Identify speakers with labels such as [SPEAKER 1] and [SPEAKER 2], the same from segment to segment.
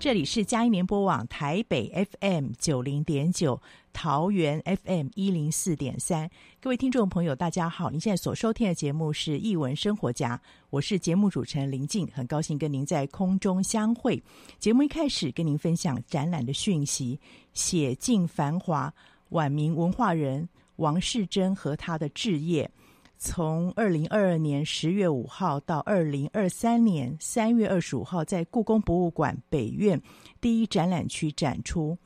[SPEAKER 1] 这里是佳音联播网台北 FM 九零点九。桃园 FM 一零四点三，各位听众朋友，大家好！您现在所收听的节目是《艺文生活家》，我是节目主持人林静，很高兴跟您在空中相会。节目一开始跟您分享展览的讯息：写尽繁华，晚明文化人王世贞和他的志业，从二零二二年十月五号到二零二三年三月二十五号，在故宫博物馆北院第一展览区展出。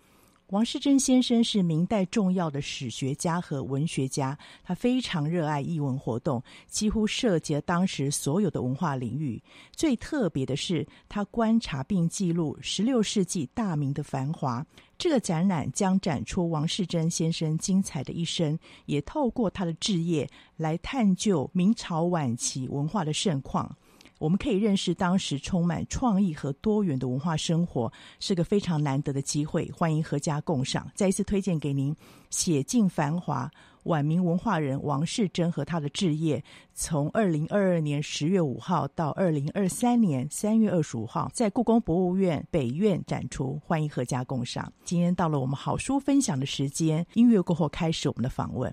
[SPEAKER 1] 王世贞先生是明代重要的史学家和文学家，他非常热爱译文活动，几乎涉及了当时所有的文化领域。最特别的是，他观察并记录十六世纪大明的繁华。这个展览将展出王世贞先生精彩的一生，也透过他的志业来探究明朝晚期文化的盛况。我们可以认识当时充满创意和多元的文化生活，是个非常难得的机会。欢迎阖家共赏。再一次推荐给您《写尽繁华：晚明文化人王世贞和他的志业》，从二零二二年十月五号到二零二三年三月二十五号，在故宫博物院北院展出。欢迎阖家共赏。今天到了我们好书分享的时间，音乐过后开始我们的访问。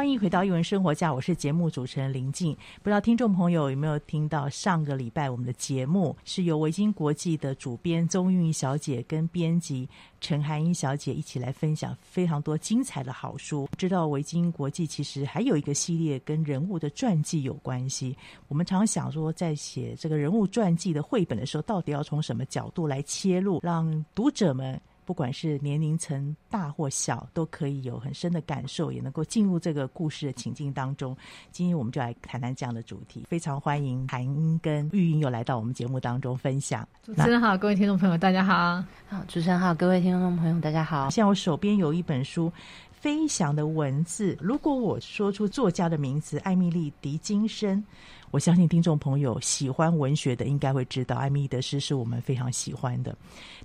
[SPEAKER 1] 欢迎回到一文生活家，我是节目主持人林静。不知道听众朋友有没有听到上个礼拜我们的节目是由维京国际的主编宗韵小姐跟编辑陈涵英小姐一起来分享非常多精彩的好书。知道维京国际其实还有一个系列跟人物的传记有关系。我们常想说，在写这个人物传记的绘本的时候，到底要从什么角度来切入，让读者们。不管是年龄层大或小，都可以有很深的感受，也能够进入这个故事的情境当中。今天我们就来谈谈这样的主题，非常欢迎韩英跟玉英又来到我们节目当中分享。
[SPEAKER 2] 主持人好，各位听众朋友，大家好。
[SPEAKER 3] 好，主持人好，各位听众朋友，大家好。
[SPEAKER 1] 现在我手边有一本书《飞翔的文字》，如果我说出作家的名字，艾米丽·狄金森。我相信听众朋友喜欢文学的应该会知道，艾米丽的诗是我们非常喜欢的。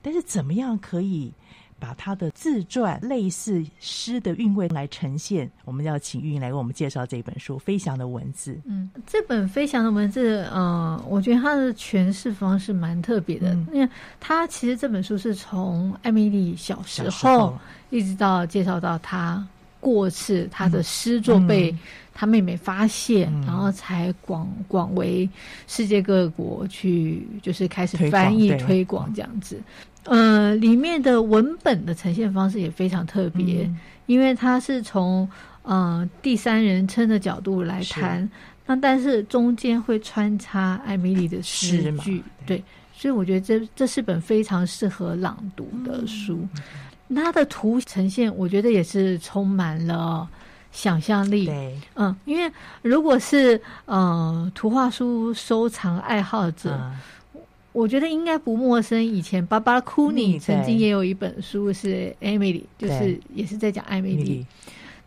[SPEAKER 1] 但是，怎么样可以把他的自传类似诗的韵味来呈现。我们要请玉莹来为我们介绍这本书《飞翔的文字》。
[SPEAKER 2] 嗯，这本《飞翔的文字》，嗯，我觉得它的诠释方式蛮特别的，嗯、因为它其实这本书是从艾米丽小时候一直到介绍到她过世，他的诗作被他妹妹发现，嗯、然后才广广为世界各国去就是开始翻译推广这样子。呃，里面的文本的呈现方式也非常特别，嗯、因为它是从呃第三人称的角度来谈，那但是中间会穿插艾米丽的诗句，对，所以我觉得这这是本非常适合朗读的书。嗯、它的图呈现，我觉得也是充满了想象力。对，嗯，因为如果是呃图画书收藏爱好者。嗯我觉得应该不陌生。以前巴巴·库尼曾经也有一本书是艾米丽就是也是在讲艾米丽。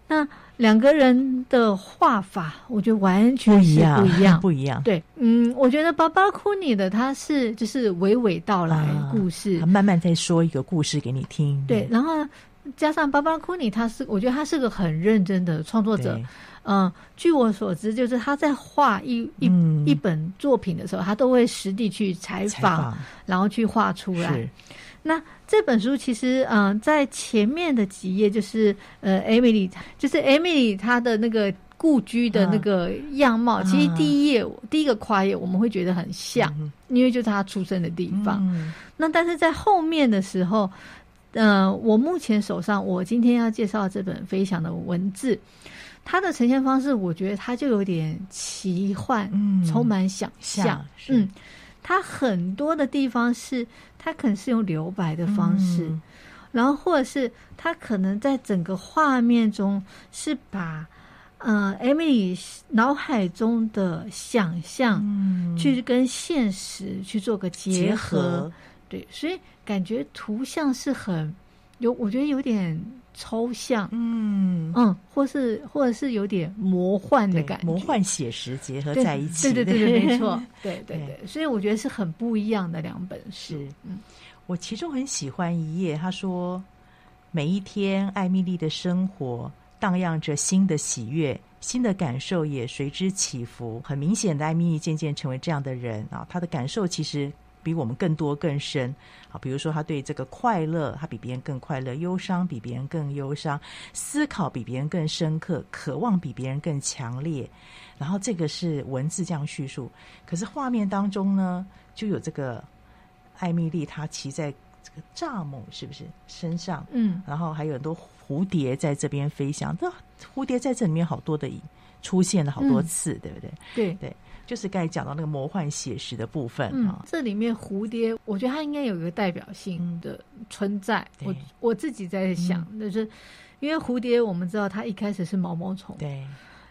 [SPEAKER 2] 那两个人的画法，我觉得完全是不一样，
[SPEAKER 1] 不一样。
[SPEAKER 2] 对，嗯，我觉得巴巴·库尼的他是就是娓娓道来故事，
[SPEAKER 1] 慢慢再说一个故事给你听。
[SPEAKER 2] 对，然后加上巴巴·库尼，他是我觉得他是个很认真的创作者。嗯，据我所知，就是他在画一一、嗯、一本作品的时候，他都会实地去采访然后去画出来。是那这本书其实，嗯，在前面的几页，就是呃，Emily，就是 Emily 她的那个故居的那个样貌，嗯、其实第一页、嗯、第一个跨页我们会觉得很像，嗯、因为就是她出生的地方。嗯、那但是在后面的时候，嗯、呃，我目前手上我今天要介绍这本《飞翔的文字》。它的呈现方式，我觉得它就有点奇幻，嗯，充满想象。嗯，它很多的地方是，它可能是用留白的方式，嗯、然后或者是他可能在整个画面中是把，呃，Emily 脑海中的想象，去跟现实去做个结合。结合。对，所以感觉图像是很有，我觉得有点。抽象，嗯嗯，或是或者是有点魔幻的感觉，
[SPEAKER 1] 魔幻写实结合在一起，
[SPEAKER 2] 对对对对，没错，对对对，所以我觉得是很不一样的两本书。嗯，
[SPEAKER 1] 我其中很喜欢一页，他说每一天艾米丽的生活荡漾着新的喜悦，新的感受也随之起伏。很明显的，艾米丽渐渐成为这样的人啊，她的感受其实。比我们更多更深啊，比如说他对这个快乐，他比别人更快乐；忧伤比别人更忧伤；思考比别人更深刻；渴望比别人更强烈。然后这个是文字这样叙述，可是画面当中呢，就有这个艾米丽，她骑在这个蚱蜢是不是身上？嗯，然后还有很多蝴蝶在这边飞翔。这蝴蝶在这里面好多的出现了好多次，嗯、对不对？
[SPEAKER 2] 对
[SPEAKER 1] 对。就是刚才讲到那个魔幻写实的部分啊、
[SPEAKER 2] 嗯，这里面蝴蝶，我觉得它应该有一个代表性的存在。嗯、我我自己在想，嗯、就是因为蝴蝶，我们知道它一开始是毛毛虫，
[SPEAKER 1] 对，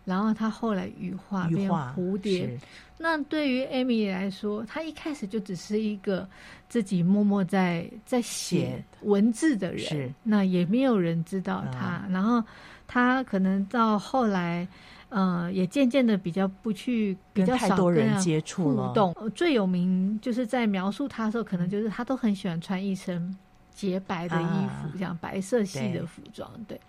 [SPEAKER 2] 然后它后来羽化变蝴蝶。那对于艾米来说，它一开始就只是一个自己默默在在写文字的人，是那也没有人知道他。嗯、然后他可能到后来。呃，也渐渐的比较不去，比较少跟人接触互动。最有名就是在描述他的时候，可能就是他都很喜欢穿一身洁白的衣服，这样、啊、白色系的服装。对，对，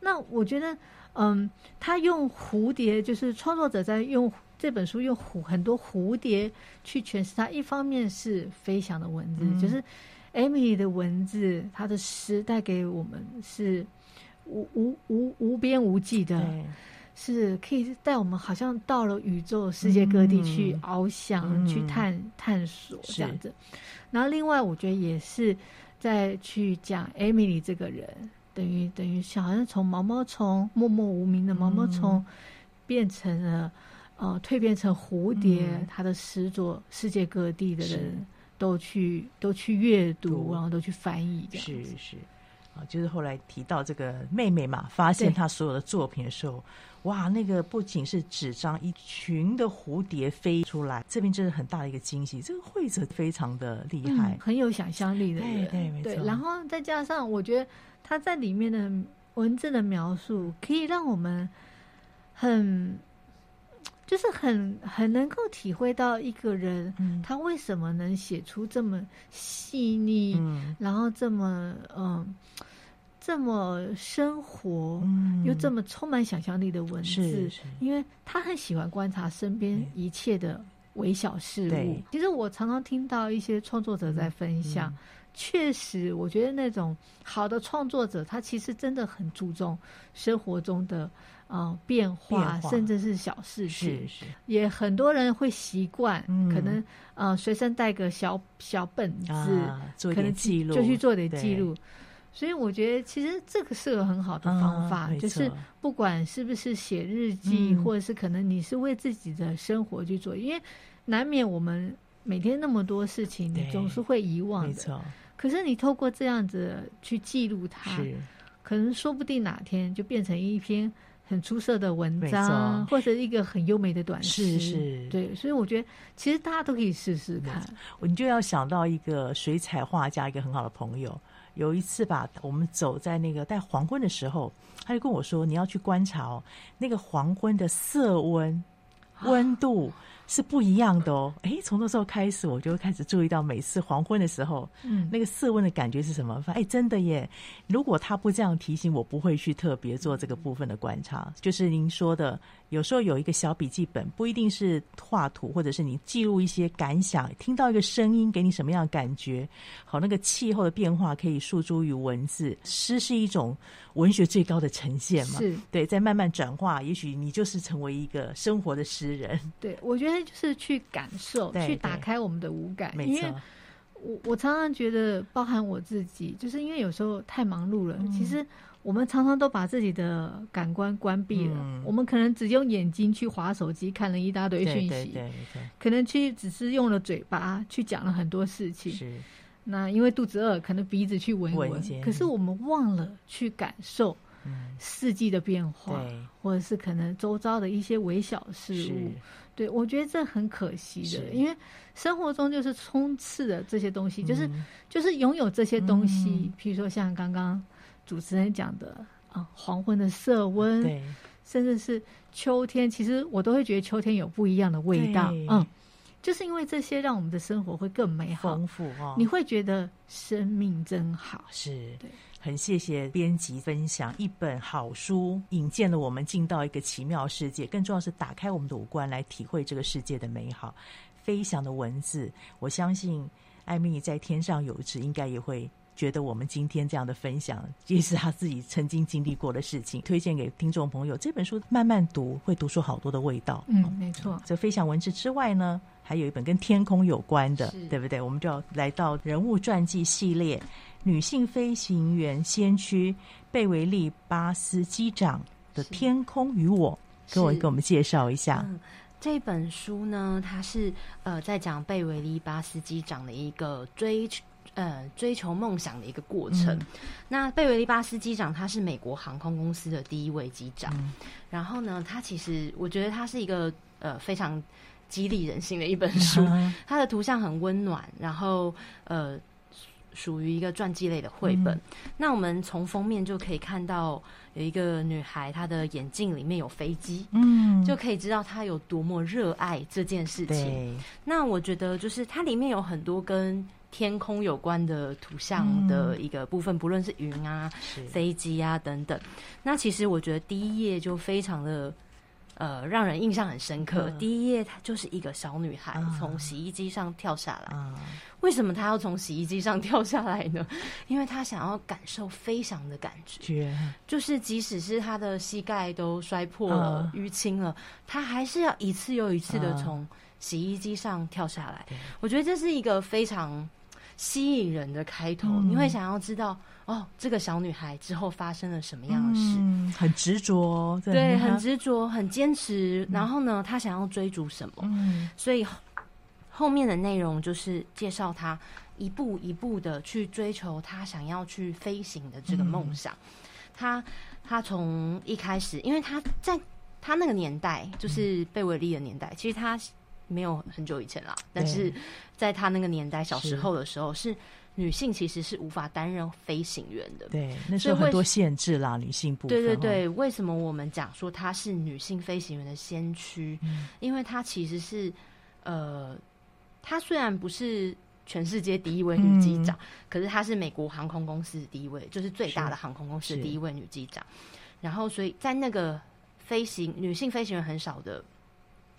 [SPEAKER 2] 那我觉得，嗯，他用蝴蝶，就是创作者在用这本书用蝴很多蝴蝶去诠释他。一方面是飞翔的文字，嗯、就是艾米丽的文字，他的诗带给我们是无无无无边无际的。是可以带我们，好像到了宇宙世界各地去翱翔、嗯、去探探索这样子。然后，另外我觉得也是在去讲艾米丽这个人，等于等于好像从毛毛虫默默无名的毛毛虫，变成了、嗯、呃蜕变成蝴蝶。嗯、他的诗作，世界各地的人都去都去阅读，读。然后都去翻译这样子。是是啊，
[SPEAKER 1] 就是后来提到这个妹妹嘛，发现她所有的作品的时候。哇，那个不仅是纸张，一群的蝴蝶飞出来，这边真是很大的一个惊喜。这个绘者非常的厉害，
[SPEAKER 2] 嗯、很有想象力的人，对，对，对，然后再加上，我觉得他在里面的文字的描述，可以让我们很。就是很很能够体会到一个人，嗯、他为什么能写出这么细腻，嗯、然后这么嗯这么生活，嗯、又这么充满想象力的文字，因为他很喜欢观察身边一切的微小事物。其实我常常听到一些创作者在分享，确、嗯、实，我觉得那种好的创作者，他其实真的很注重生活中的。嗯，变化，变化。甚至是小事情，是是。也很多人会习惯，嗯、可能呃随身带个小小本子，啊、做点记录，就去做点记录。所以我觉得其实这个是个很好的方法，啊、就是不管是不是写日记，嗯、或者是可能你是为自己的生活去做，因为难免我们每天那么多事情，你总是会遗忘的。可是你透过这样子去记录它，可能说不定哪天就变成一篇。很出色的文章，或者一个很优美的短诗，是是，对，所以我觉得其实大家都可以试试看。
[SPEAKER 1] 你就要想到一个水彩画家，一个很好的朋友。有一次吧，我们走在那个在黄昏的时候，他就跟我说：“你要去观察哦，那个黄昏的色温温度。”是不一样的哦，哎，从那时候开始，我就开始注意到每次黄昏的时候，嗯，那个色温的感觉是什么？哎，真的耶！如果他不这样提醒我，不会去特别做这个部分的观察。就是您说的，有时候有一个小笔记本，不一定是画图，或者是你记录一些感想，听到一个声音给你什么样的感觉？好，那个气候的变化可以诉诸于文字。诗是一种文学最高的呈现嘛？是对，在慢慢转化，也许你就是成为一个生活的诗人。
[SPEAKER 2] 对，我觉得。就是去感受，去打开我们的五感。因为我我常常觉得，包含我自己，就是因为有时候太忙碌了。嗯、其实我们常常都把自己的感官关闭了。嗯、我们可能只用眼睛去划手机，看了一大堆讯息。对对对对，可能去只是用了嘴巴去讲了很多事情。是。那因为肚子饿，可能鼻子去闻闻。可是我们忘了去感受四季的变化，嗯、或者是可能周遭的一些微小事物。对，我觉得这很可惜的，因为生活中就是充斥的这些东西，嗯、就是就是拥有这些东西，嗯、譬如说像刚刚主持人讲的啊，黄昏的色温，对，甚至是秋天，其实我都会觉得秋天有不一样的味道，对。嗯，就是因为这些让我们的生活会更美好、丰富哦，你会觉得生命真好，是。对。
[SPEAKER 1] 很谢谢编辑分享一本好书，引荐了我们进到一个奇妙世界。更重要是打开我们的五官来体会这个世界的美好。飞翔的文字，我相信艾米丽在天上有一次应该也会觉得我们今天这样的分享，也是他自己曾经经历过的事情。推荐给听众朋友，这本书慢慢读会读出好多的味道。
[SPEAKER 2] 嗯，没错。
[SPEAKER 1] 这飞翔文字之外呢，还有一本跟天空有关的，对不对？我们就要来到人物传记系列。女性飞行员先驱贝维利巴斯机长的《天空与我》，跟我给我们介绍一下。
[SPEAKER 3] 嗯，这本书呢，它是呃在讲贝维利巴斯机长的一个追求呃追求梦想的一个过程。嗯、那贝维利巴斯机长他是美国航空公司的第一位机长，嗯、然后呢，他其实我觉得他是一个呃非常激励人心的一本书。它、嗯、的图像很温暖，然后呃。属于一个传记类的绘本。嗯、那我们从封面就可以看到有一个女孩，她的眼镜里面有飞机，嗯，就可以知道她有多么热爱这件事情。那我觉得，就是它里面有很多跟天空有关的图像的一个部分，嗯、不论是云啊、飞机啊等等。那其实我觉得第一页就非常的。呃，让人印象很深刻。嗯、第一页，她就是一个小女孩从洗衣机上跳下来。嗯、为什么她要从洗衣机上跳下来呢？因为她想要感受飞翔的感觉，就是即使是她的膝盖都摔破了、嗯、淤青了，她还是要一次又一次的从洗衣机上跳下来。嗯、我觉得这是一个非常吸引人的开头，嗯、你会想要知道。哦，这个小女孩之后发生了什么样的事？
[SPEAKER 1] 嗯、很执着，
[SPEAKER 3] 对，很执着，很坚持。然后呢，她想要追逐什么？嗯、所以后面的内容就是介绍她一步一步的去追求她想要去飞行的这个梦想。她她从一开始，因为她在她那个年代，就是贝维利的年代，嗯、其实她没有很久以前啦。但是在她那个年代，小时候的时候是。女性其实是无法担任飞行员的。
[SPEAKER 1] 对，那时候很多限制啦，女性部分。
[SPEAKER 3] 对对对，为什么我们讲说她是女性飞行员的先驱？嗯，因为她其实是，呃，她虽然不是全世界第一位女机长，嗯，可是她是美国航空公司的第一位，就是最大的航空公司第一位女机长。然后，所以在那个飞行女性飞行员很少的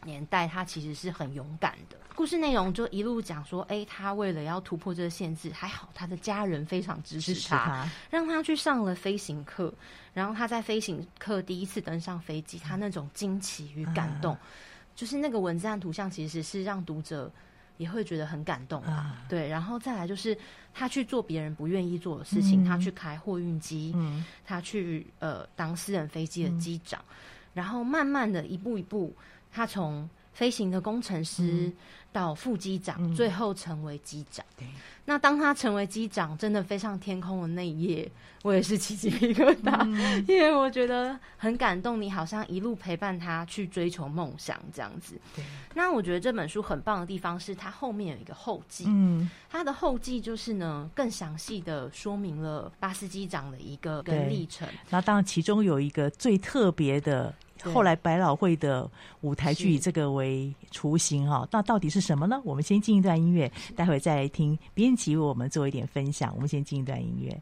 [SPEAKER 3] 年代，他其实是很勇敢的。故事内容就一路讲说，哎，他为了要突破这个限制，还好他的家人非常支持他，让他去上了飞行课。然后他在飞行课第一次登上飞机，他那种惊奇与感动，就是那个文字和图像，其实是让读者也会觉得很感动啊。对，然后再来就是他去做别人不愿意做的事情，他去开货运机，他去呃当私人飞机的机长，然后慢慢的一步一步，她从飞行的工程师。到副机长，嗯，最后成为机长。对，那当他成为机长，真的飞上天空的那一夜，我也是起鸡皮疙瘩，嗯，因为我觉得很感动。你好像一路陪伴他去追求梦想，这样子。对。那我觉得这本书很棒的地方是，它后面有一个后记。嗯。它的后记就是呢，更详细的说明了巴斯机长的一个跟历程。
[SPEAKER 1] 那当然，其中有一个最特别的。后来百老汇的舞台剧以这个为雏形哈，那到底是什么呢？我们先进一段音乐，待会再来听编辑为我们做一点分享。我们先进一段音乐。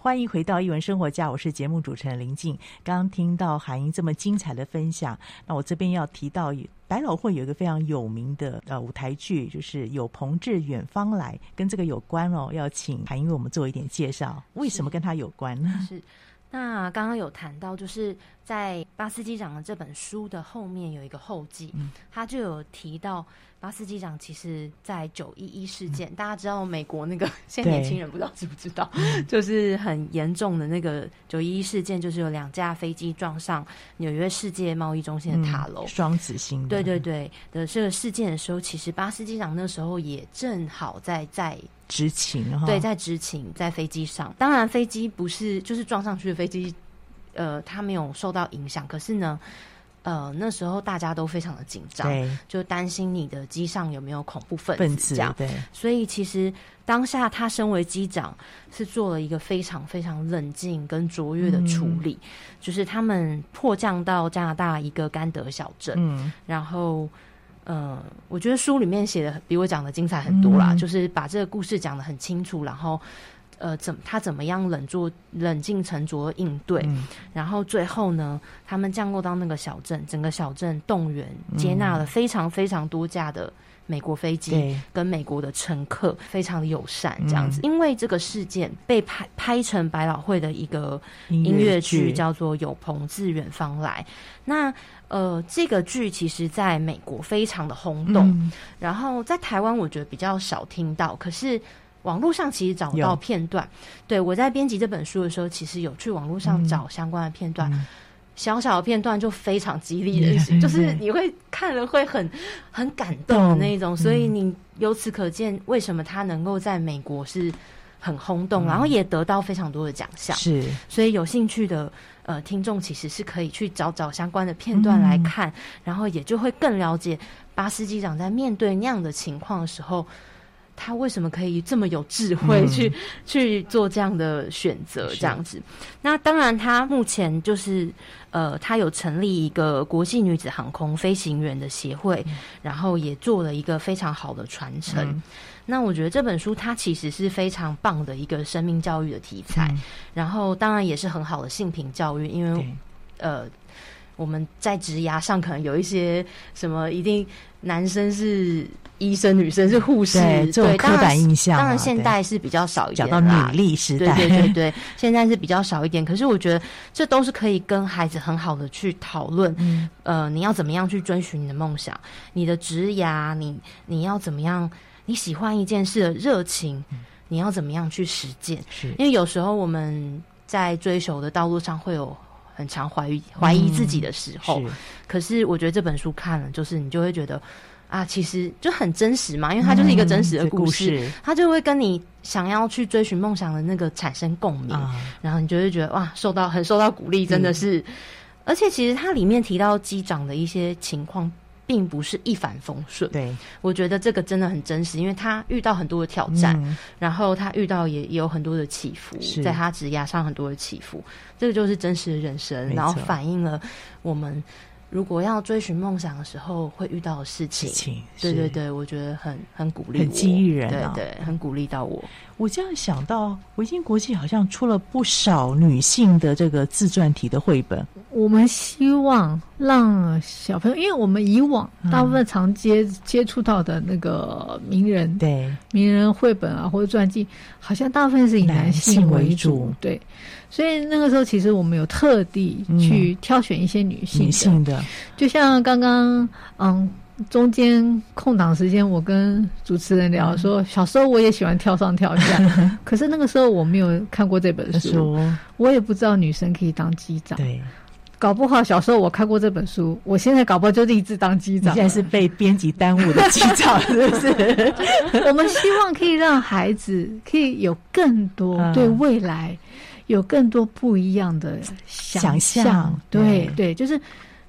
[SPEAKER 1] 欢迎回到一文生活家，我是节目主持人林静。刚刚听到海英这么精彩的分享，那我这边要提到百老汇有一个非常有名的呃舞台剧，就是《有朋自远方来》，跟这个有关哦。要请海英为我们做一点介绍，为什么跟他有关呢？
[SPEAKER 3] 是。那刚刚有谈到，就是在巴斯机长的这本书的后面有一个后记，嗯、他就有提到巴斯机长其实，在九一一事件，嗯、大家知道美国那个 现在年轻人不知道知不知道，就是很严重的那个九一一事件，就是有两架飞机撞上纽约世界贸易中心的塔楼，
[SPEAKER 1] 双、嗯、子星。
[SPEAKER 3] 对对对的这个事件的时候，其实巴斯机长那时候也正好在在。
[SPEAKER 1] 执勤，
[SPEAKER 3] 对，在执勤，在飞机上。当然，飞机不是就是撞上去的飞机，呃，他没有受到影响。可是呢，呃，那时候大家都非常的紧张，就担心你的机上有没有恐怖分子这样。
[SPEAKER 1] 对，
[SPEAKER 3] 所以其实当下他身为机长，是做了一个非常非常冷静跟卓越的处理。嗯、就是他们迫降到加拿大一个甘德小镇，嗯，然后。嗯，我觉得书里面写的比我讲的精彩很多啦，嗯、就是把这个故事讲得很清楚，然后呃，怎他怎么样冷住冷静沉着应对，嗯、然后最后呢，他们降落到那个小镇，整个小镇动员接纳了非常非常多架的美国飞机跟美国的乘客，非常的友善这样子。嗯、因为这个事件被拍拍成百老汇的一个音乐剧，叫做《有朋自远方来》，那。呃，这个剧其实在美国非常的轰动，嗯、然后在台湾我觉得比较少听到，可是网络上其实找到片段。对，我在编辑这本书的时候，其实有去网络上找相关的片段，嗯、小小的片段就非常激励人心，嗯、就是你会看了会很很感动的那种。嗯、所以你由此可见，为什么他能够在美国是很轰动，嗯、然后也得到非常多的奖项。是，所以有兴趣的。呃，听众其实是可以去找找相关的片段来看，嗯、然后也就会更了解巴斯机长在面对那样的情况的时候，他为什么可以这么有智慧去、嗯、去做这样的选择，这样子。那当然，他目前就是呃，他有成立一个国际女子航空飞行员的协会，嗯、然后也做了一个非常好的传承。嗯。那我觉得这本书它其实是非常棒的一个生命教育的题材，嗯、然后当然也是很好的性平教育，因为呃我们在职涯上可能有一些什么一定男生是医生，女生是护士，
[SPEAKER 1] 对，这种刻板印象、啊。
[SPEAKER 3] 当然现代是比较少一点，讲
[SPEAKER 1] 到女力时代，
[SPEAKER 3] 对对对对，现在是比较少一点。可是我觉得这都是可以跟孩子很好的去讨论，嗯、呃，你要怎么样去追寻你的梦想，你的职涯，你你要怎么样？你喜欢一件事的热情，你要怎么样去实践？是因为有时候我们在追求的道路上会有很常怀疑怀疑自己的时候，嗯、是。可是我觉得这本书看了，就是你就会觉得啊，其实就很真实嘛，因为它就是一个真实的故事，嗯、它就会跟你想要去追寻梦想的那个产生共鸣，嗯、然后你就会觉得哇，受到很受到鼓励，真的是，嗯、而且其实它里面提到机长的一些情况。并不是一帆风顺，对，我觉得这个真的很真实，因为他遇到很多的挑战，嗯、然后他遇到也也有很多的起伏，在他职涯上很多的起伏，这个就是真实的人生，然后反映了我们。如果要追寻梦想的时候，会遇到的事情，事情对对对，我觉得很很鼓励，
[SPEAKER 1] 很激励人，啊，
[SPEAKER 3] 对对，很鼓励到我。
[SPEAKER 1] 我这样想到，维京国际好像出了不少女性的这个自传体的绘本。
[SPEAKER 2] 我们希望让小朋友，因为我们以往大部分常接、嗯、接触到的那个名人，对。名人绘本啊或者传记，好像大部分是以男性为主，为主。对。所以那个时候，其实我们有特地去挑选一些女性性的，就像刚刚嗯，中间空档时间，我跟主持人聊说，小时候我也喜欢跳上跳下，可是那个时候我没有看过这本书，我也不知道女生可以当机长。对，搞不好小时候我看过这本书，我现在搞不好就立志当机长。
[SPEAKER 1] 现在是被编辑耽误的机长，是不是？
[SPEAKER 2] 我们希望可以让孩子可以有更多对未来。有更多不一样的想象，对对，就是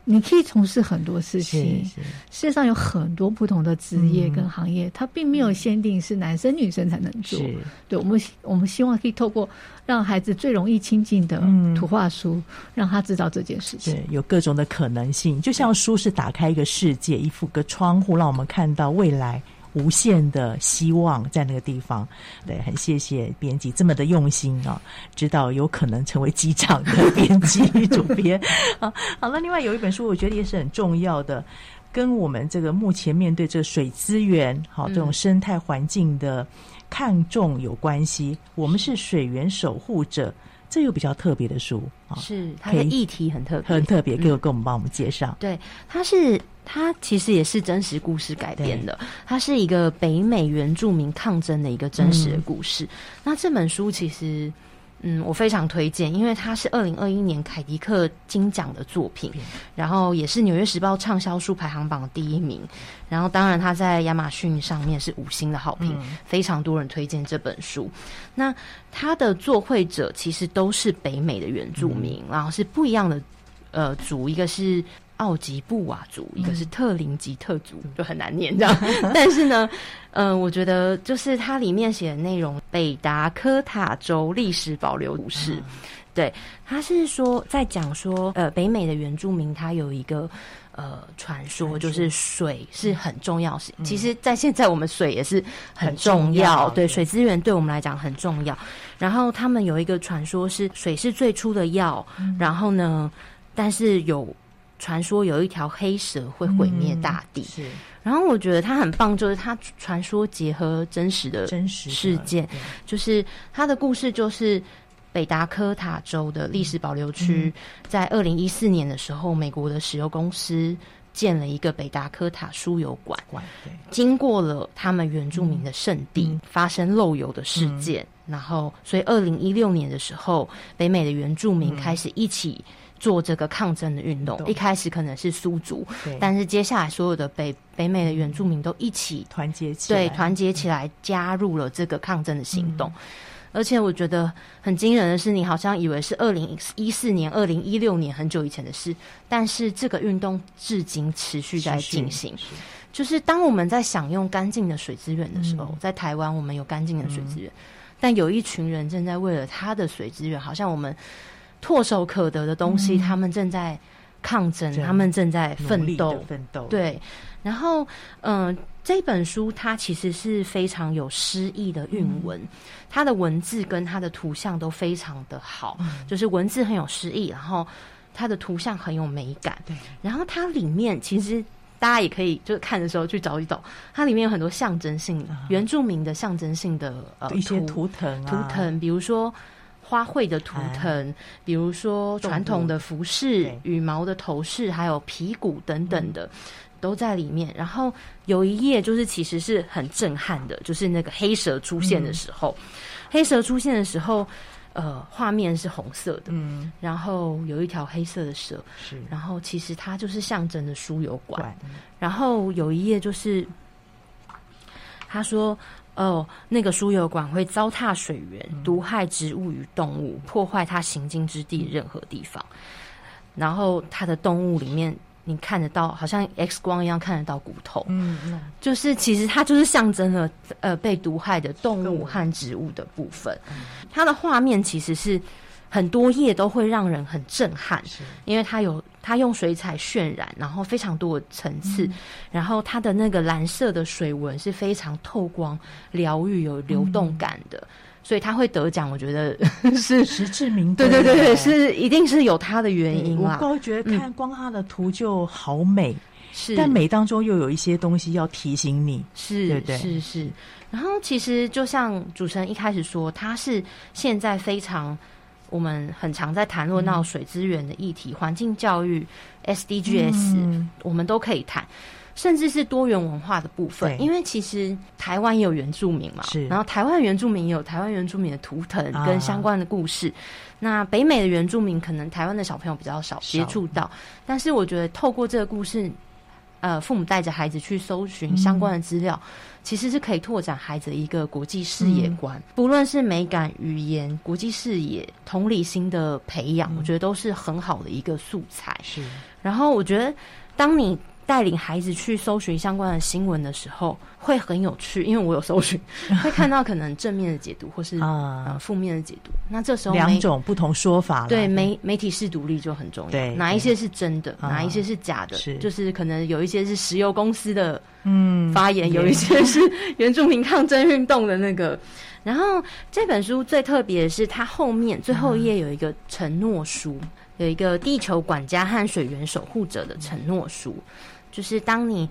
[SPEAKER 2] 你可以从事很多事情。世界上有很多不同的职业跟行业，它并没有限定是男生女生才能做。对，我们我们希望可以透过让孩子最容易亲近的图画书，让他知道这件事情。
[SPEAKER 1] 对，有各种的可能性，就像书是打开一个世界，一副个窗户，让我们看到未来。无限的希望在那个地方。对，很谢谢编辑这么的用心啊，知道有可能成为机长的编辑主编啊。好了，另外有一本书，我觉得也是很重要的，跟我们这个目前面对这个水资源、好这种生态环境的看重有关系。我们是水源守护者。这又比较特别的书啊，
[SPEAKER 3] 是它的议题很特别，
[SPEAKER 1] 很特别，给我跟我们帮我们介绍。
[SPEAKER 3] 对，它是它其实也是真实故事改编的，它是一个北美原住民抗争的一个真实的故事。嗯、那这本书其实。嗯，我非常推荐，因为它是二零二一年凯迪克金奖的作品，然后也是《纽约时报》畅销书排行榜的第一名。然后，当然它在亚马逊上面是五星的好评，嗯，非常多人推荐这本书。那它的作绘者其实都是北美的原住民，嗯，然后是不一样的呃族，一个是。奥吉布瓦族，一个是特林吉特族，嗯、就很难念这样。但是呢，嗯、呃，我觉得就是它里面写的内容，北达科塔州历史保留故事，嗯、对，他是说在讲说，呃，北美的原住民他有一个呃传说，就是水是很重要性。嗯、其实，在现在我们水也是很重要，重要对，水资源对我们来讲很重要。然后他们有一个传说是水是最初的药，嗯、然后呢，但是有。传说有一条黑蛇会毁灭大地，嗯，是。然后我觉得它很棒，就是它传说结合真实的真实事件，就是它的故事就是北达科塔州的历史保留区，在二零一四年的时候，美国的石油公司建了一个北达科塔输油管，经过了他们原住民的圣地，发生漏油的事件，然后所以二零一六年的时候，北美的原住民开始一起。做这个抗争的运动，一开始可能是苏族，但是接下来所有的北北美的原住民都一起团结起来，对，团结起来加入了这个抗争的行动。嗯、而且我觉得很惊人的是，你好像以为是二零一四年、二零一六年很久以前的事，但是这个运动至今持续在进行。就是当我们在享用干净的水资源的时候，嗯、在台湾我们有干净的水资源、嗯，但有一群人正在为了他的水资源，好像我们。唾手可得的东西，嗯、他们正在抗争，他们正在奋斗，奋斗。对，然后，嗯、呃，这本书它其实是非常有诗意的韵文、嗯，它的文字跟它的图像都非常的好，嗯、就是文字很有诗意，然后它的图像很有美感。对，然后它里面其实大家也可以就是看的时候去找一找，它里面有很多象征性原住民的象征性的呃一些图腾、啊，图腾，比如说。花卉的图腾，比如说传统的服饰、羽毛的头饰，还有皮鼓等等的，都在里面。然后有一页就是其实是很震撼的，就是那个黑蛇出现的时候，黑蛇出现的时候，呃，画面是红色的，嗯，然后有一条黑色的蛇，是，然后其实它就是象征的输油管。然后有一页就是他说。哦，那个输油管会糟蹋水源，毒害植物与动物，破坏它行经之地任何地方。然后它的动物里面，你看得到，好像 X 光一样看得到骨头。嗯嗯，就是其实它就是象征了呃被毒害的动物和植物的部分。它的画面其实是。很多页都会让人很震撼，因为它有它用水彩渲染，然后非常多的层次，嗯，然后它的那个蓝色的水纹是非常透光、疗愈、有流动感的，嗯，所以他会得奖。我觉得 是 实至名归，对对对对，是一定是有他的原因啦。
[SPEAKER 1] 我觉得看光他的图就好美，是，但美当中又有一些东西要提醒你，
[SPEAKER 3] 是，对对是是。然后其实就像主持人一开始说，他是现在非常。我们很常在谈论到水资源的议题、环、嗯、境教育、SDGs，、嗯、我们都可以谈，甚至是多元文化的部分。因为其实台湾也有原住民嘛，是。然后台湾原住民也有台湾原住民的图腾跟相关的故事。啊、那北美的原住民可能台湾的小朋友比较少接触到，但是我觉得透过这个故事，呃，父母带着孩子去搜寻相关的资料。嗯其实是可以拓展孩子的一个国际视野观，嗯、不论是美感、语言、国际视野、同理心的培养、嗯，我觉得都是很好的一个素材。是。然后我觉得，当你带领孩子去搜寻相关的新闻的时候，会很有趣，因为我有搜寻，会看到可能正面的解读或是啊、呃、负面的解读。那这时候
[SPEAKER 1] 两种不同说法，
[SPEAKER 3] 对媒媒体是独立就很重要。对，哪一些是真的，哪一些是假的？是就是可能有一些是石油公司的嗯发言，有一些是 原住民抗争运动的那个。然后这本书最特别的是，它后面最后一页有一个承诺书，有一个地球管家和水源守护者的承诺书，就是当你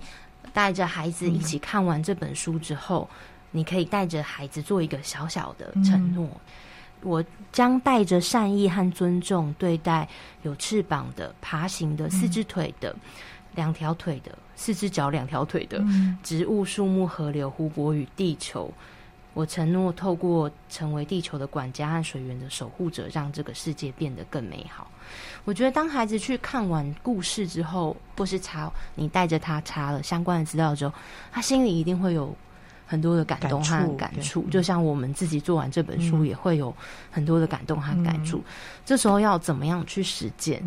[SPEAKER 3] 带着孩子一起看完这本书之后，你可以带着孩子做一个小小的承诺：我将带着善意和尊重对待有翅膀的、爬行的、四只腿的、两条腿的、四只脚、两条腿的植物、树木、河流、湖泊与地球。我承诺透过成为地球的管家和水源的守护者，让这个世界变得更美好。我觉得，当孩子去看完故事之后，或是查你带着他查了相关的资料之后，他心里一定会有。很多的感动和感触，就像我们自己做完这本书，也会有很多的感动和感触。这时候要怎么样去实践？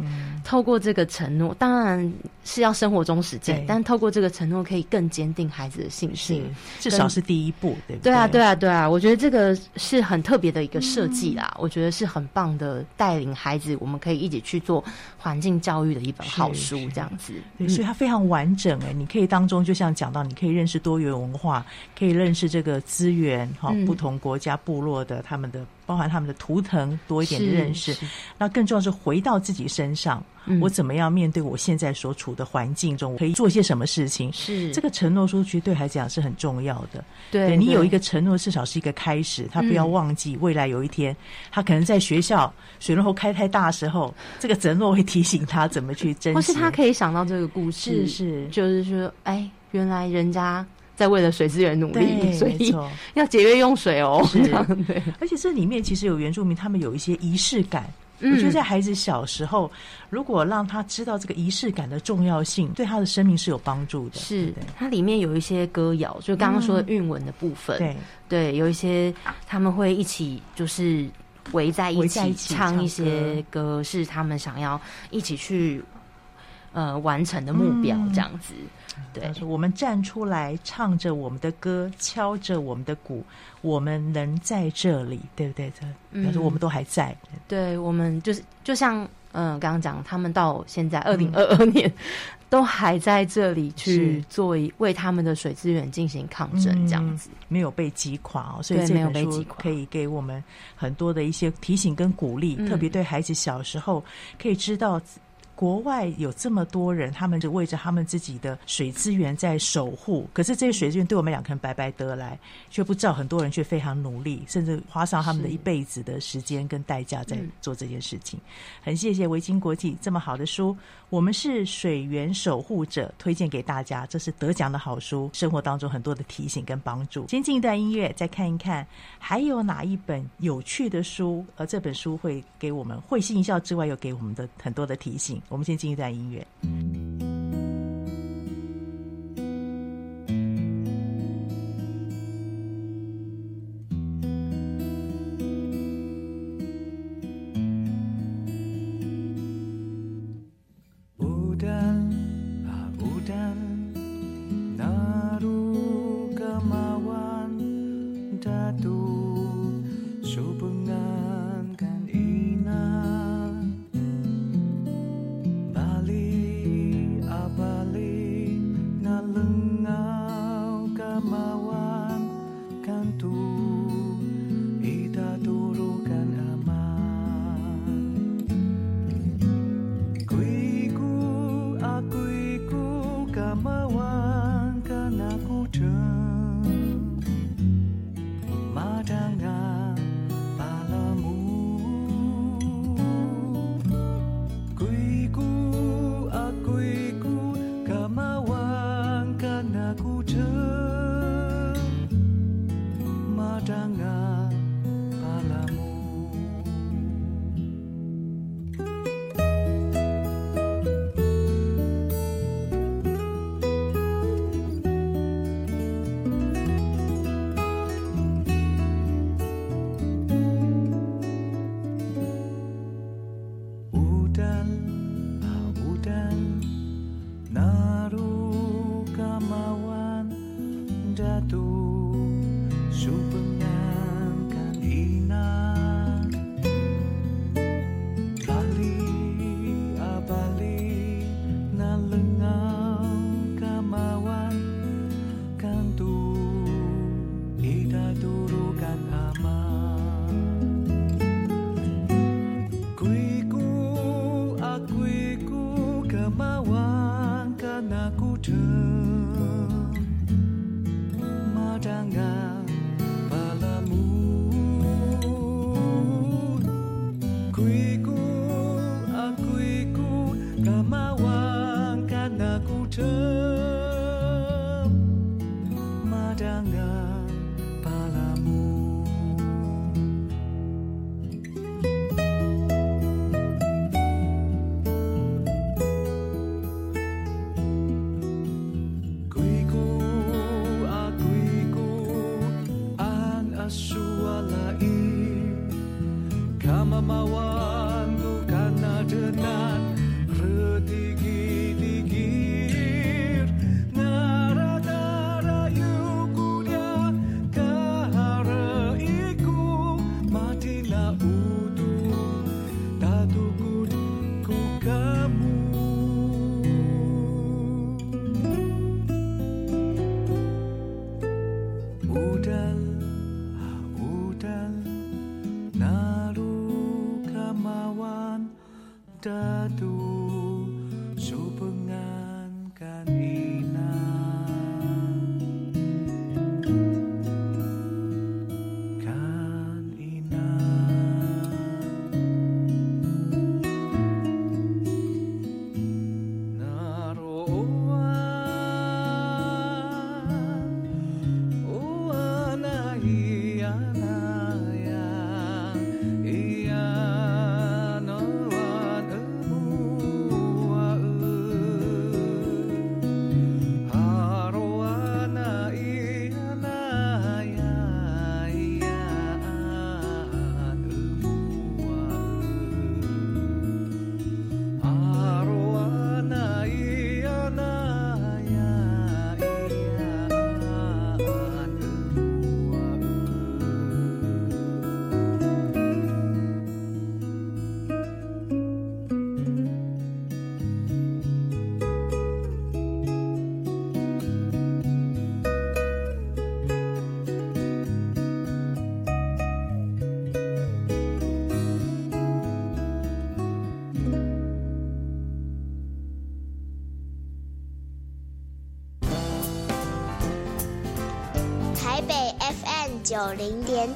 [SPEAKER 3] 透过这个承诺，当然是要生活中实践，但透过这个承诺，可以更坚定孩子的信心，
[SPEAKER 1] 至少是第一步，对不
[SPEAKER 3] 对？对啊，对啊，对啊！我觉得这个是很特别的一个设计啦，我觉得是很棒的，带领孩子，我们可以一起去做环境教育的一本好书，这样子。
[SPEAKER 1] 所以它非常完整哎，你可以当中就像讲到，你可以认识多元文化，可以。认识这个资源哈，不同国家部落的他们的，包含他们的图腾多一点的认识。那更重要是回到自己身上，嗯、我怎么样面对我现在所处的环境中，我可以做些什么事情？是这个承诺书，其实对孩子讲是很重要的。对，对你有一个承诺，至少是一个开始。他不要忘记，未来有一天，他可能在学校水龙头开太大的时候，这个承诺会提醒他怎么去珍惜。
[SPEAKER 3] 或是他可以想到这个故事，是是，就是说，哎，原来人家。在为了水资源努力，所以要节约用水哦。是
[SPEAKER 1] 而且这里面其实有原住民，他们有一些仪式感。嗯，我觉得在孩子小时候，如果让他知道这个仪式感的重要性，对他的生命是有帮助的。
[SPEAKER 3] 是，它里面有一些歌谣，就刚刚说的韵文的部分。对对，有一些他们会一起就是围在一起唱一些歌，是他们想要一起去呃完成的目标，这样子。对，
[SPEAKER 1] 我们站出来，唱着我们的歌，敲着我们的鼓，我们能在这里，对不对？这表示我们都还在。
[SPEAKER 3] 嗯、对，我们就是就像嗯，刚刚讲，他们到现在二零二二年、嗯、都还在这里去做一为他们的水资源进行抗争，这样子、嗯、
[SPEAKER 1] 没有被击垮哦。所以这本书可以给我们很多的一些提醒跟鼓励，嗯、特别对孩子小时候可以知道。国外有这么多人，他们就为着他们自己的水资源在守护。可是这些水资源对我们两个人白白得来，却不知道很多人却非常努力，甚至花上他们的一辈子的时间跟代价在做这件事情。很谢谢维京国际这么好的书，我们是水源守护者，推荐给大家。这是得奖的好书，生活当中很多的提醒跟帮助。先进一段音乐，再看一看还有哪一本有趣的书，而这本书会给我们会心一笑之外，又给我们的很多的提醒。我们先进一段音乐。
[SPEAKER 4] 九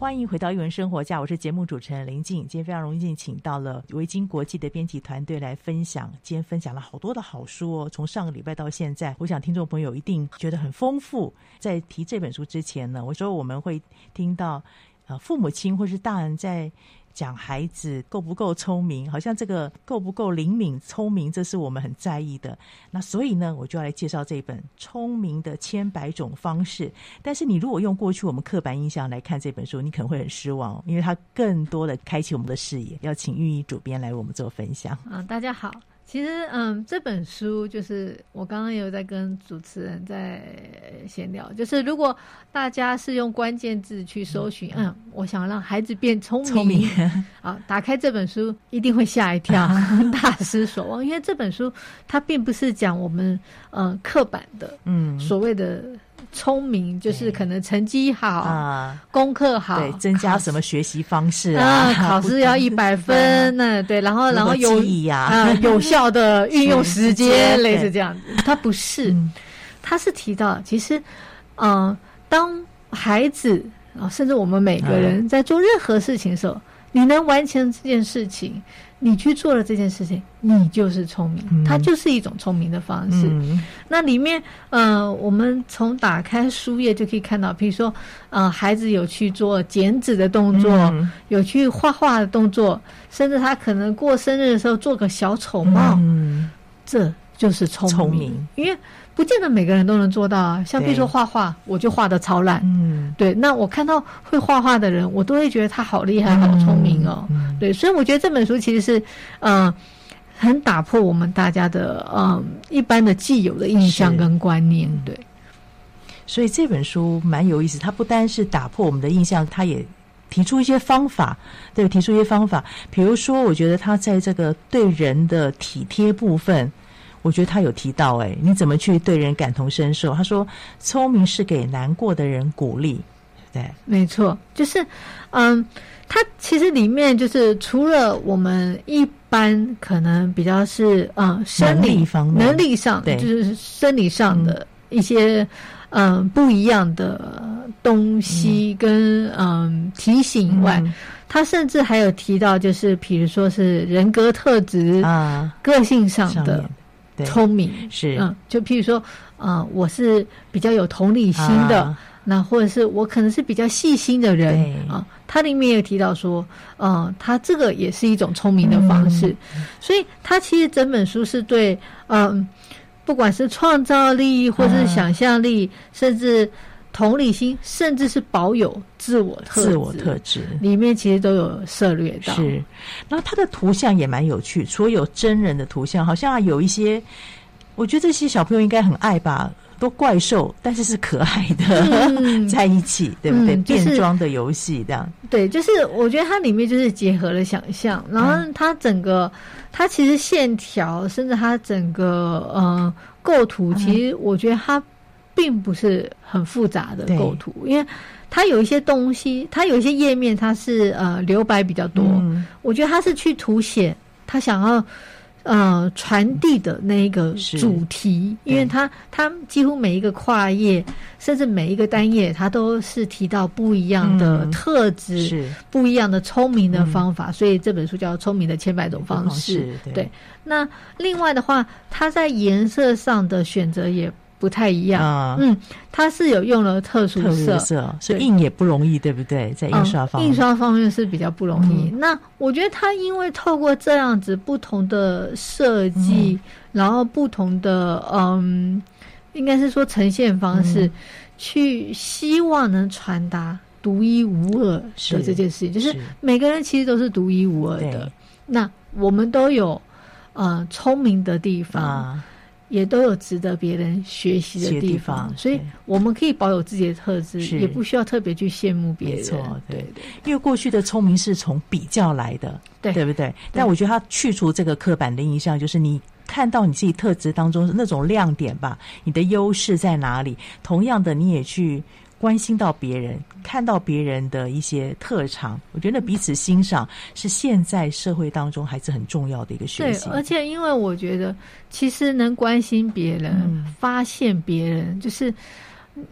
[SPEAKER 1] 欢迎回到《一文生活家》，我是节目主持人林静。今天非常荣幸请到了维京国际的编辑团队来分享。今天分享了好多的好书哦，从上个礼拜到现在，我想听众朋友一定觉得很丰富。在提这本书之前呢，我说我们会听到，呃，父母亲或是大人在。讲孩子够不够聪明，好像这个够不够灵敏、聪明，这是我们很在意的。那所以呢，我就要来介绍这本《聪明的千百种方式》。但是你如果用过去我们刻板印象来看这本书，你可能会很失望，因为它更多的开启我们的视野。要请玉怡主编来为我们做分享。
[SPEAKER 2] 啊，大家好。其实，嗯，这本书就是我刚刚有在跟主持人在闲聊，就是如果大家是用关键字去搜寻，嗯，我想让孩子变聪明，聪明啊，打开这本书一定会吓一跳，大失所望，因为这本书它并不是讲我们嗯刻板的，嗯，所谓的。聪明就是可能成绩好啊，功课好，
[SPEAKER 1] 对，增加什么学习方式啊？
[SPEAKER 2] 考试要一百分呢？对，然后然后有啊，有效的运用时间，类似这样子。他不是，他是提到其实，嗯，当孩子啊，甚至我们每个人在做任何事情的时候，你能完成这件事情。你去做了这件事情，你就是聪明，嗯、它就是一种聪明的方式。嗯、那里面，呃，我们从打开书页就可以看到，比如说，呃，孩子有去做剪纸的动作，嗯、有去画画的动作，甚至他可能过生日的时候做个小丑帽，嗯、这就是聪明，聪明，因为。不见得每个人都能做到啊，像比如说画画，我就画的超烂。嗯，对。那我看到会画画的人，我都会觉得他好厉害、好聪明哦。对，所以我觉得这本书其实是，嗯，很打破我们大家的嗯一般的既有的印象跟观念。对。
[SPEAKER 1] 所以这本书蛮有意思，它不单是打破我们的印象，它也提出一些方法，对，提出一些方法。比如说，我觉得他在这个对人的体贴部分，我觉得他有提到，哎，你怎么去对人感同身受？他说，聪明是给难过的人鼓励，对，
[SPEAKER 2] 没错，就是，嗯，他其实里面就是除了我们一般可能比较是，嗯，生理方面，能力上，对，就是生理上的一些。嗯，不一样的东西跟嗯，嗯提醒以外，他甚至还有提到，就是比如说是人格特质啊，个性上的聪明。
[SPEAKER 1] 是。
[SPEAKER 2] 嗯，就譬如说，嗯，我是比较有同理心的，啊、那或者是我可能是比较细心的人啊。他里面也有提到说，嗯，他这个也是一种聪明的方式，嗯、所以他其实整本书是对嗯。不管是创造力，或是想象力，嗯、甚至同理心，甚至是保有自我特质，
[SPEAKER 1] 自我特质
[SPEAKER 2] 里面其实都有涉略到。
[SPEAKER 1] 是，然后它的图像也蛮有趣，除了有真人的图像，好像有一些，我觉得这些小朋友应该很爱吧。都怪兽，但是是可爱的，嗯、在一起，对不对？嗯就是、变装的游戏这样。
[SPEAKER 2] 对，就是我觉得它里面就是结合了想象，然后它整个，嗯、它其实线条，甚至它整个呃构图，其实我觉得它并不是很复杂的构图，嗯、因为它有一些东西，它有一些页面，它是呃留白比较多。嗯、我觉得它是去凸显他想要。呃，传递的那一个主题，因为它它几乎每一个跨页，甚至每一个单页，它都是提到不一样的特质，嗯、不一样的聪明的方法，嗯、所以这本书叫《聪明的千百种方式》。对，对，那另外的话，它在颜色上的选择也。不太一样，嗯，嗯，它是有用了特殊色，
[SPEAKER 1] 色所以印也不容易，对不对？在印刷方面，
[SPEAKER 2] 嗯、印刷方面是比较不容易。嗯、那我觉得它因为透过这样子不同的设计，嗯、然后不同的嗯，应该是说呈现方式，嗯、去希望能传达独一无二的这件事情，是就是每个人其实都是独一无二的。那我们都有呃聪明的地方。啊也都有值得别人学习的地方，地方所以我们可以保有自己的特质，也不需要特别去羡慕别人。没错，对，
[SPEAKER 1] 因为过去的聪明是从比较来的，对，对不对？对，但我觉得他去除这个刻板的印象，就是你看到你自己特质当中那种亮点吧，你的优势在哪里？同样的，你也去。关心到别人，看到别人的一些特长，我觉得彼此欣赏是现在社会当中还是很重要的一个学习。
[SPEAKER 2] 对，而且因为我觉得，其实能关心别人、嗯、发现别人，就是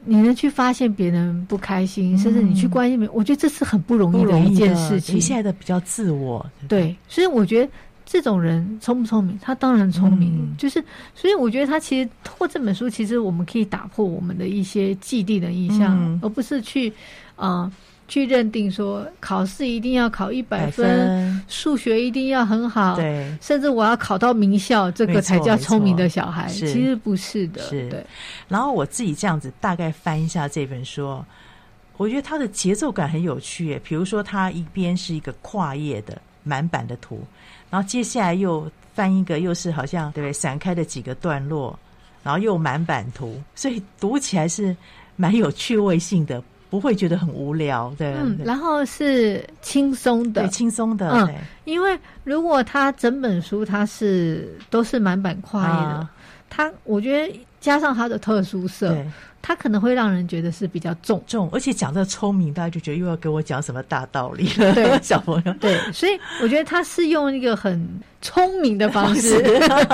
[SPEAKER 2] 你能去发现别人不开心，嗯、甚至你去关心别人，我觉得这是很不容易的一件事情。
[SPEAKER 1] 你现在的比较自我，
[SPEAKER 2] 对，所以我觉得。这种人聪不聪明？他当然聪明，嗯、就是所以我觉得他其实通过这本书，其实我们可以打破我们的一些既定的印象，嗯、而不是去啊、呃、去认定说考试一定要考一百分，数分学一定要很好，对，甚至我要考到名校，这个才叫聪明的小孩。其实不是的，是对。
[SPEAKER 1] 然后我自己这样子大概翻一下这本书，我觉得它的节奏感很有趣耶。比如说，它一边是一个跨页的满版的图。然后接下来又翻一个，又是好像对不对？散开的几个段落，然后又满版图，所以读起来是蛮有趣味性的，不会觉得很无聊，对。嗯，
[SPEAKER 2] 然后是轻松的，
[SPEAKER 1] 对，轻松的。
[SPEAKER 2] 嗯，因为如果它整本书它是都是满版跨页的，啊、它我觉得加上它的特殊色。对。他可能会让人觉得是比较重。
[SPEAKER 1] 重，而且讲这聪明，大家就觉得又要给我讲什么大道理了。
[SPEAKER 2] 对，
[SPEAKER 1] 小朋友，
[SPEAKER 2] 对，所以我觉得他是用一个很聪明的方式，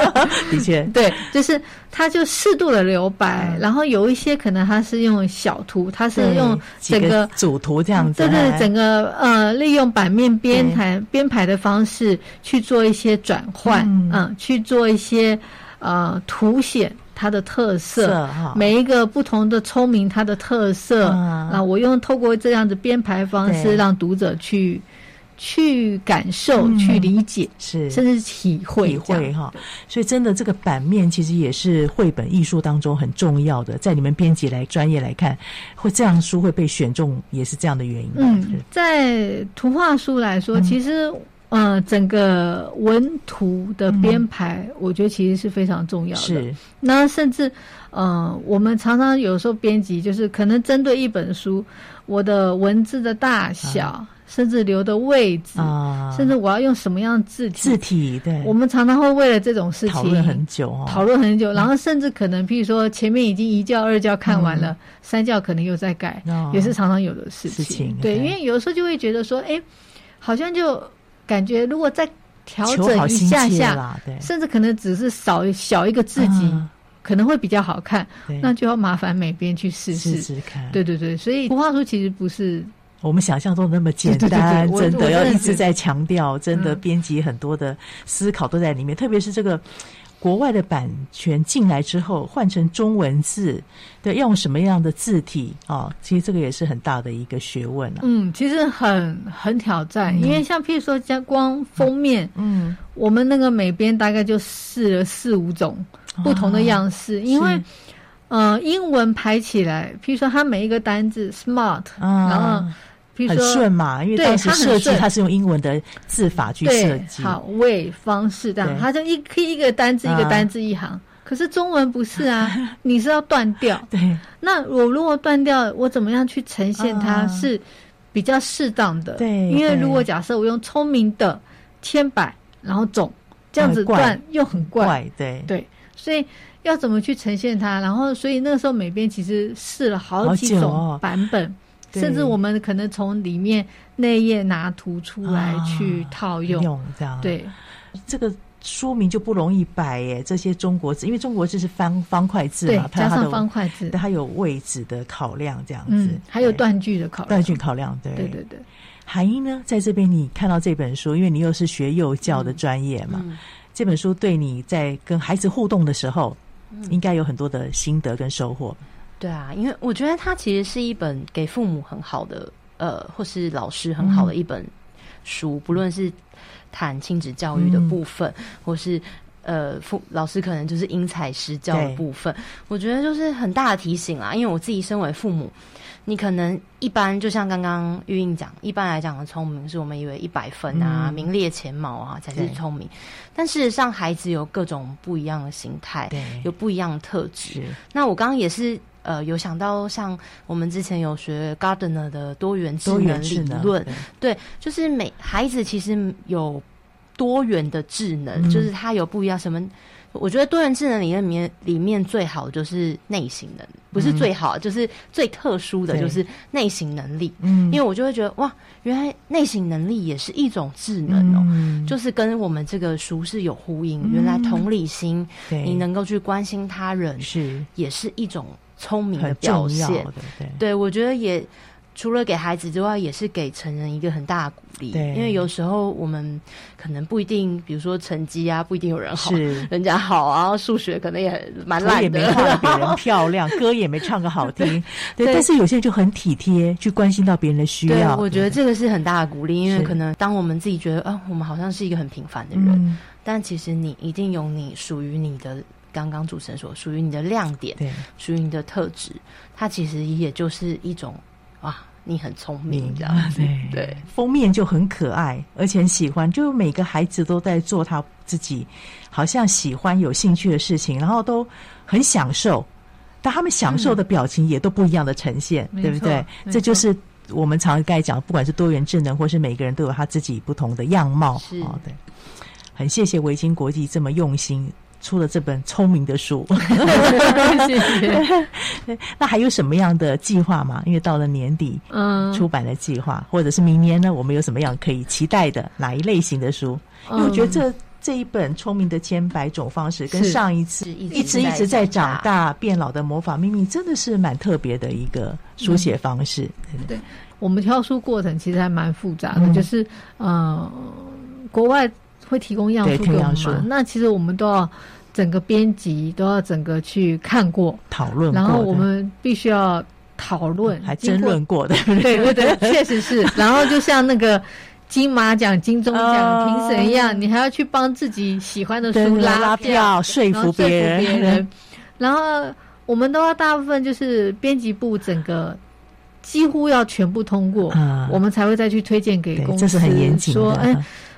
[SPEAKER 1] 的确，
[SPEAKER 2] 对，就是他就适度的留白，嗯、然后有一些可能他是用小图，他是用整个，个
[SPEAKER 1] 主图这样子，
[SPEAKER 2] 对对，整个呃，利用版面编排编排的方式去做一些转换，嗯，嗯，去做一些呃凸显。它的特色，每一个不同的聪明，它的特色。那我用透过这样子编排方式，让读者去去感受、去理解，是甚至体会体会哈。
[SPEAKER 1] 所以，真的这个版面其实也是绘本艺术当中很重要的。在你们编辑来专业来看，会这样书会被选中，也是这样的原因。
[SPEAKER 2] 嗯，在图画书来说，其实。呃，整个文图的编排，我觉得其实是非常重要的。
[SPEAKER 1] 是，
[SPEAKER 2] 那甚至，呃，我们常常有时候编辑，就是可能针对一本书，我的文字的大小，啊、甚至留的位置，啊，甚至我要用什么样的字体，
[SPEAKER 1] 字体，对，
[SPEAKER 2] 我们常常会为了这种事情
[SPEAKER 1] 讨论很久，哦，
[SPEAKER 2] 讨论很久，然后甚至可能，譬如说前面已经一教、二教看完了，嗯、三教可能又在改，哦，也是常常有的事情。事情对，对，因为有时候就会觉得说，哎，好像就。感觉如果再调整一下下，甚至可能只是少小一个字迹，嗯，可能会比较好看。那就要麻烦美编去试试试试看。对对对，所以图画书其实不是
[SPEAKER 1] 我们想象中那么简单，对对对对，真的要一直在强调，真的编辑很多的思考都在里面，嗯，特别是这个。国外的版权进来之后，换成中文字，对，用什么样的字体？哦，其实这个也是很大的一个学问啊。
[SPEAKER 2] 嗯，其实很很挑战，嗯，因为像譬如说，加光封面，嗯，我们那个美编大概就试了四五种不同的样式，啊，因为呃，英文排起来，譬如说它每一个单字 smart，啊，然后。
[SPEAKER 1] 很顺嘛，因为当时设计它是用英文的字法去设计，
[SPEAKER 2] 好位方式这样，它就一可以一个单字一个单字一行，啊。可是中文不是啊，你是要断掉。对，那我如果断掉，我怎么样去呈现它是比较适当的？对，因为如果假设我用聪明的千百，然后总这样子断又很怪，怪对对，所以要怎么去呈现它？然后所以那个时候美编其实试了好几种版本。甚至我们可能从里面内页拿图出来去套用，啊、用这样。
[SPEAKER 1] 对，这个书名就不容易摆耶。这些中国字，因为中国字是方方块字嘛，
[SPEAKER 2] 加上方块字，
[SPEAKER 1] 它有位置的考量，这样子，
[SPEAKER 2] 嗯、还有断句的考量，
[SPEAKER 1] 断句考量，对。
[SPEAKER 2] 对对对。
[SPEAKER 1] 韩英呢，在这边你看到这本书，因为你又是学幼教的专业嘛，嗯嗯、这本书对你在跟孩子互动的时候，嗯、应该有很多的心得跟收获。
[SPEAKER 3] 对啊，因为我觉得它其实是一本给父母很好的，呃，或是老师很好的一本书，嗯、不论是谈亲子教育的部分，嗯、或是呃父老师可能就是因材施教的部分，我觉得就是很大的提醒啦。因为我自己身为父母，你可能一般就像刚刚玉英讲，一般来讲的聪明是我们以为一百分啊，嗯、名列前茅啊才是聪明，但事实上孩子有各种不一样的心态，有不一样的特质。那我刚刚也是。呃，有想到像我们之前有学 Gardner 的多元智能理论，对，就是每孩子其实有多元的智能，嗯、就是他有不一样什么。我觉得多元智能理论里面里面最好就是内省能，不是最好，嗯、就是最特殊的就是内省能力。嗯，因为我就会觉得哇，原来内省能力也是一种智能哦，嗯、就是跟我们这个书是有呼应。嗯、原来同理心，对，你能够去关心他人，是也是一种。聪明的表现，对，对，我觉得也除了给孩子之外，也是给成人一个很大的鼓励。对，因为有时候我们可能不一定，比如说成绩啊，不一定有人好，是人家好啊，数学可能也蛮烂的，
[SPEAKER 1] 也没画得 比人漂亮，歌也没唱个好听，对。对，但是有些人就很体贴，去关心到别人的需要。
[SPEAKER 3] 我觉得这个是很大的鼓励，因为可能当我们自己觉得啊，我们好像是一个很平凡的人，嗯、但其实你一定有你属于你的。刚刚主持人说，属于你的亮点，对，属于你的特质，它其实也就是一种啊，你很聪明这样子，对，对，
[SPEAKER 1] 封面就很可爱，而且很喜欢，就每个孩子都在做他自己好像喜欢、有兴趣的事情，然后都很享受，但他们享受的表情也都不一样的呈现，嗯、对不对？这就是我们常该讲，不管是多元智能，或是每个人都有他自己不同的样貌，是。哦，对，很谢谢维京国际这么用心。出了这本聪明的书，谢谢。那还有什么样的计划吗？因为到了年底，嗯，出版的计划，或者是明年呢？我们有什么样可以期待的哪一类型的书？因为我觉得这这一本《聪明的千百种方式》跟上一次一直一直在长大变老的魔法秘密，真的是蛮特别的一个书写方式。
[SPEAKER 2] 对，我们挑书过程其实还蛮复杂的，就是呃，国外会提供样书给我们嘛，那其实我们都要。整个编辑都要整个去看过
[SPEAKER 1] 讨论过，
[SPEAKER 2] 然后我们必须要讨论，
[SPEAKER 1] 还争论过的，
[SPEAKER 2] 对对对，确实是。然后就像那个金马奖、金钟奖评审一样，你还要去帮自己喜欢的书拉
[SPEAKER 1] 拉票，说服别人。
[SPEAKER 2] 然后我们都要大部分就是编辑部整个几乎要全部通过，我们才会再去推荐给公司，
[SPEAKER 1] 这是很严谨的。
[SPEAKER 2] 说哎。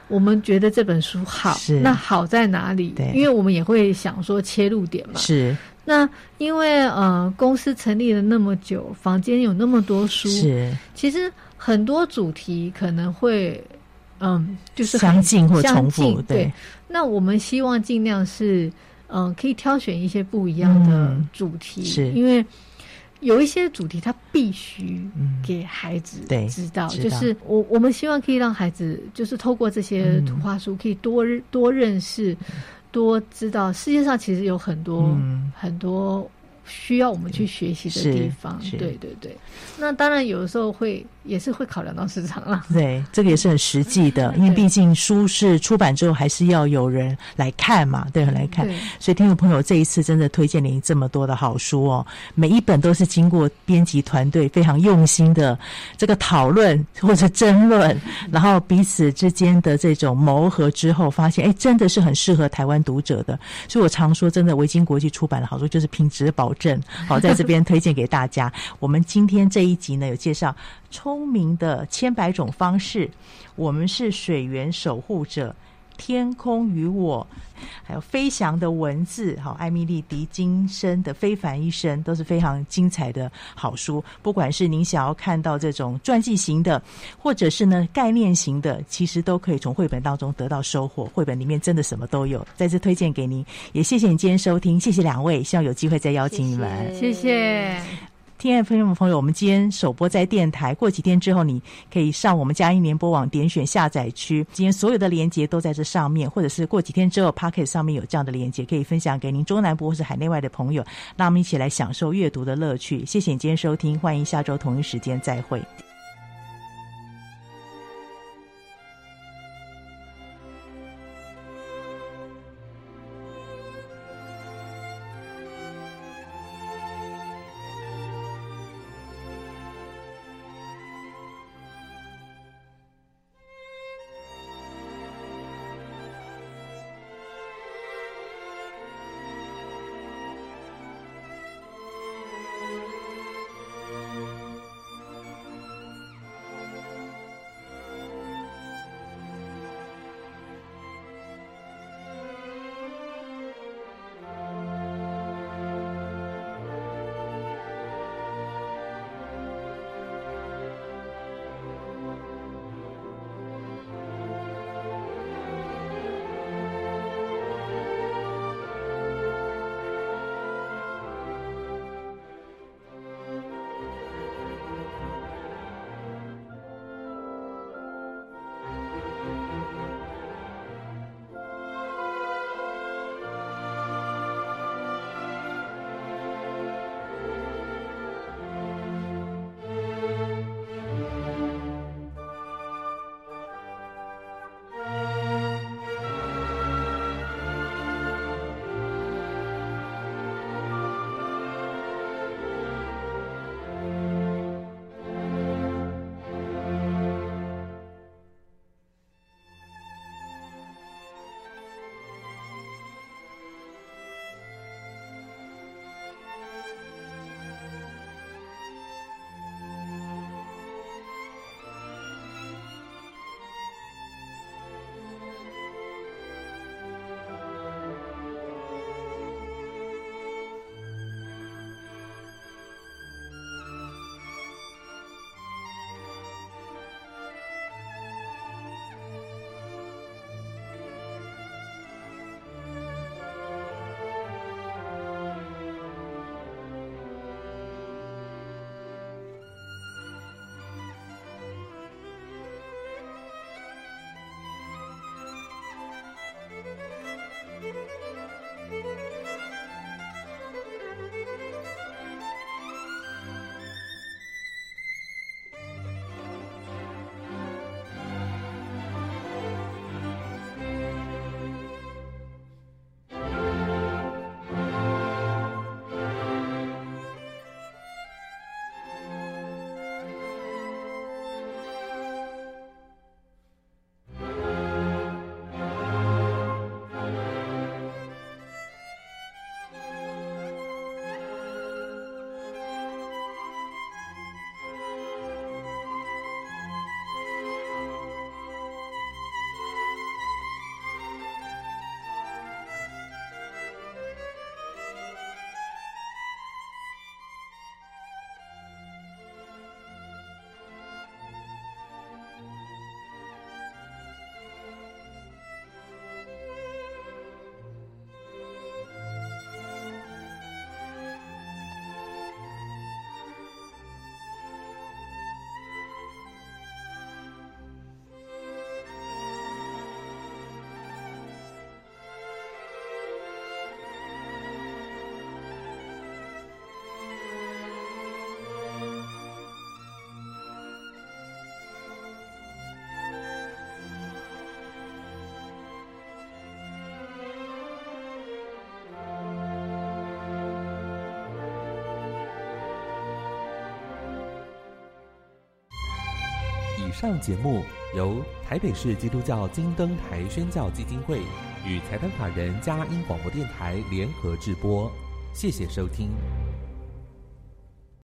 [SPEAKER 2] 我们觉得这本书好，
[SPEAKER 1] 是
[SPEAKER 2] 那好在哪里？
[SPEAKER 1] 对，
[SPEAKER 2] 因为我们也会想说切入点嘛。
[SPEAKER 1] 是。
[SPEAKER 2] 那因为呃，公司成立了那么久，房间有那么多书，
[SPEAKER 1] 是。
[SPEAKER 2] 其实很多主题可能会嗯，就是
[SPEAKER 1] 相近或重复。对。
[SPEAKER 2] 对，那我们希望尽量是嗯，可以挑选一些不一样的主题，嗯、
[SPEAKER 1] 是
[SPEAKER 2] 因为。有一些主题，他必须给孩子知道，嗯、就是我我们希望可以让孩子，就是透过这些图画书，可以多多认识、多知道世界上其实有很多、嗯、很多需要我们去学习的地方。对对对，那当然有的时候会。也是会考量到市场了，
[SPEAKER 1] 对，这个也是很实际的，因为毕竟书是出版之后还是要有人来看嘛，对，来看。所以听众朋友这一次真的推荐您这么多的好书哦，每一本都是经过编辑团队非常用心的这个讨论或者争论，然后彼此之间的这种磨合之后，发现哎，真的是很适合台湾读者的。所以我常说，真的维京国际出版的好书就是品质保证。好，在这边推荐给大家。我们今天这一集呢，有介绍。聪明的千百种方式，我们是水源守护者，天空与我，还有飞翔的文字，好，艾米丽·迪金森的《非凡一生》都是非常精彩的好书。不管是您想要看到这种传记型的，或者是呢概念型的，其实都可以从绘本当中得到收获。绘本里面真的什么都有，再次推荐给您。也谢谢你今天收听，谢谢两位，希望有机会再邀请你
[SPEAKER 2] 们，谢谢。
[SPEAKER 1] 亲爱的朋友们，朋友，我们今天首播在电台，过几天之后，你可以上我们嘉音联播网点选下载区，今天所有的连接都在这上面，或者是过几天之后，Pocket 上面有这样的连接，可以分享给您中南部或是海内外的朋友，让我们一起来享受阅读的乐趣。谢谢你今天收听，欢迎下周同一时间再会。
[SPEAKER 5] 上节目由台北市基督教金灯台宣教基金会与财团法人佳音广播电台联合制播，谢谢收听。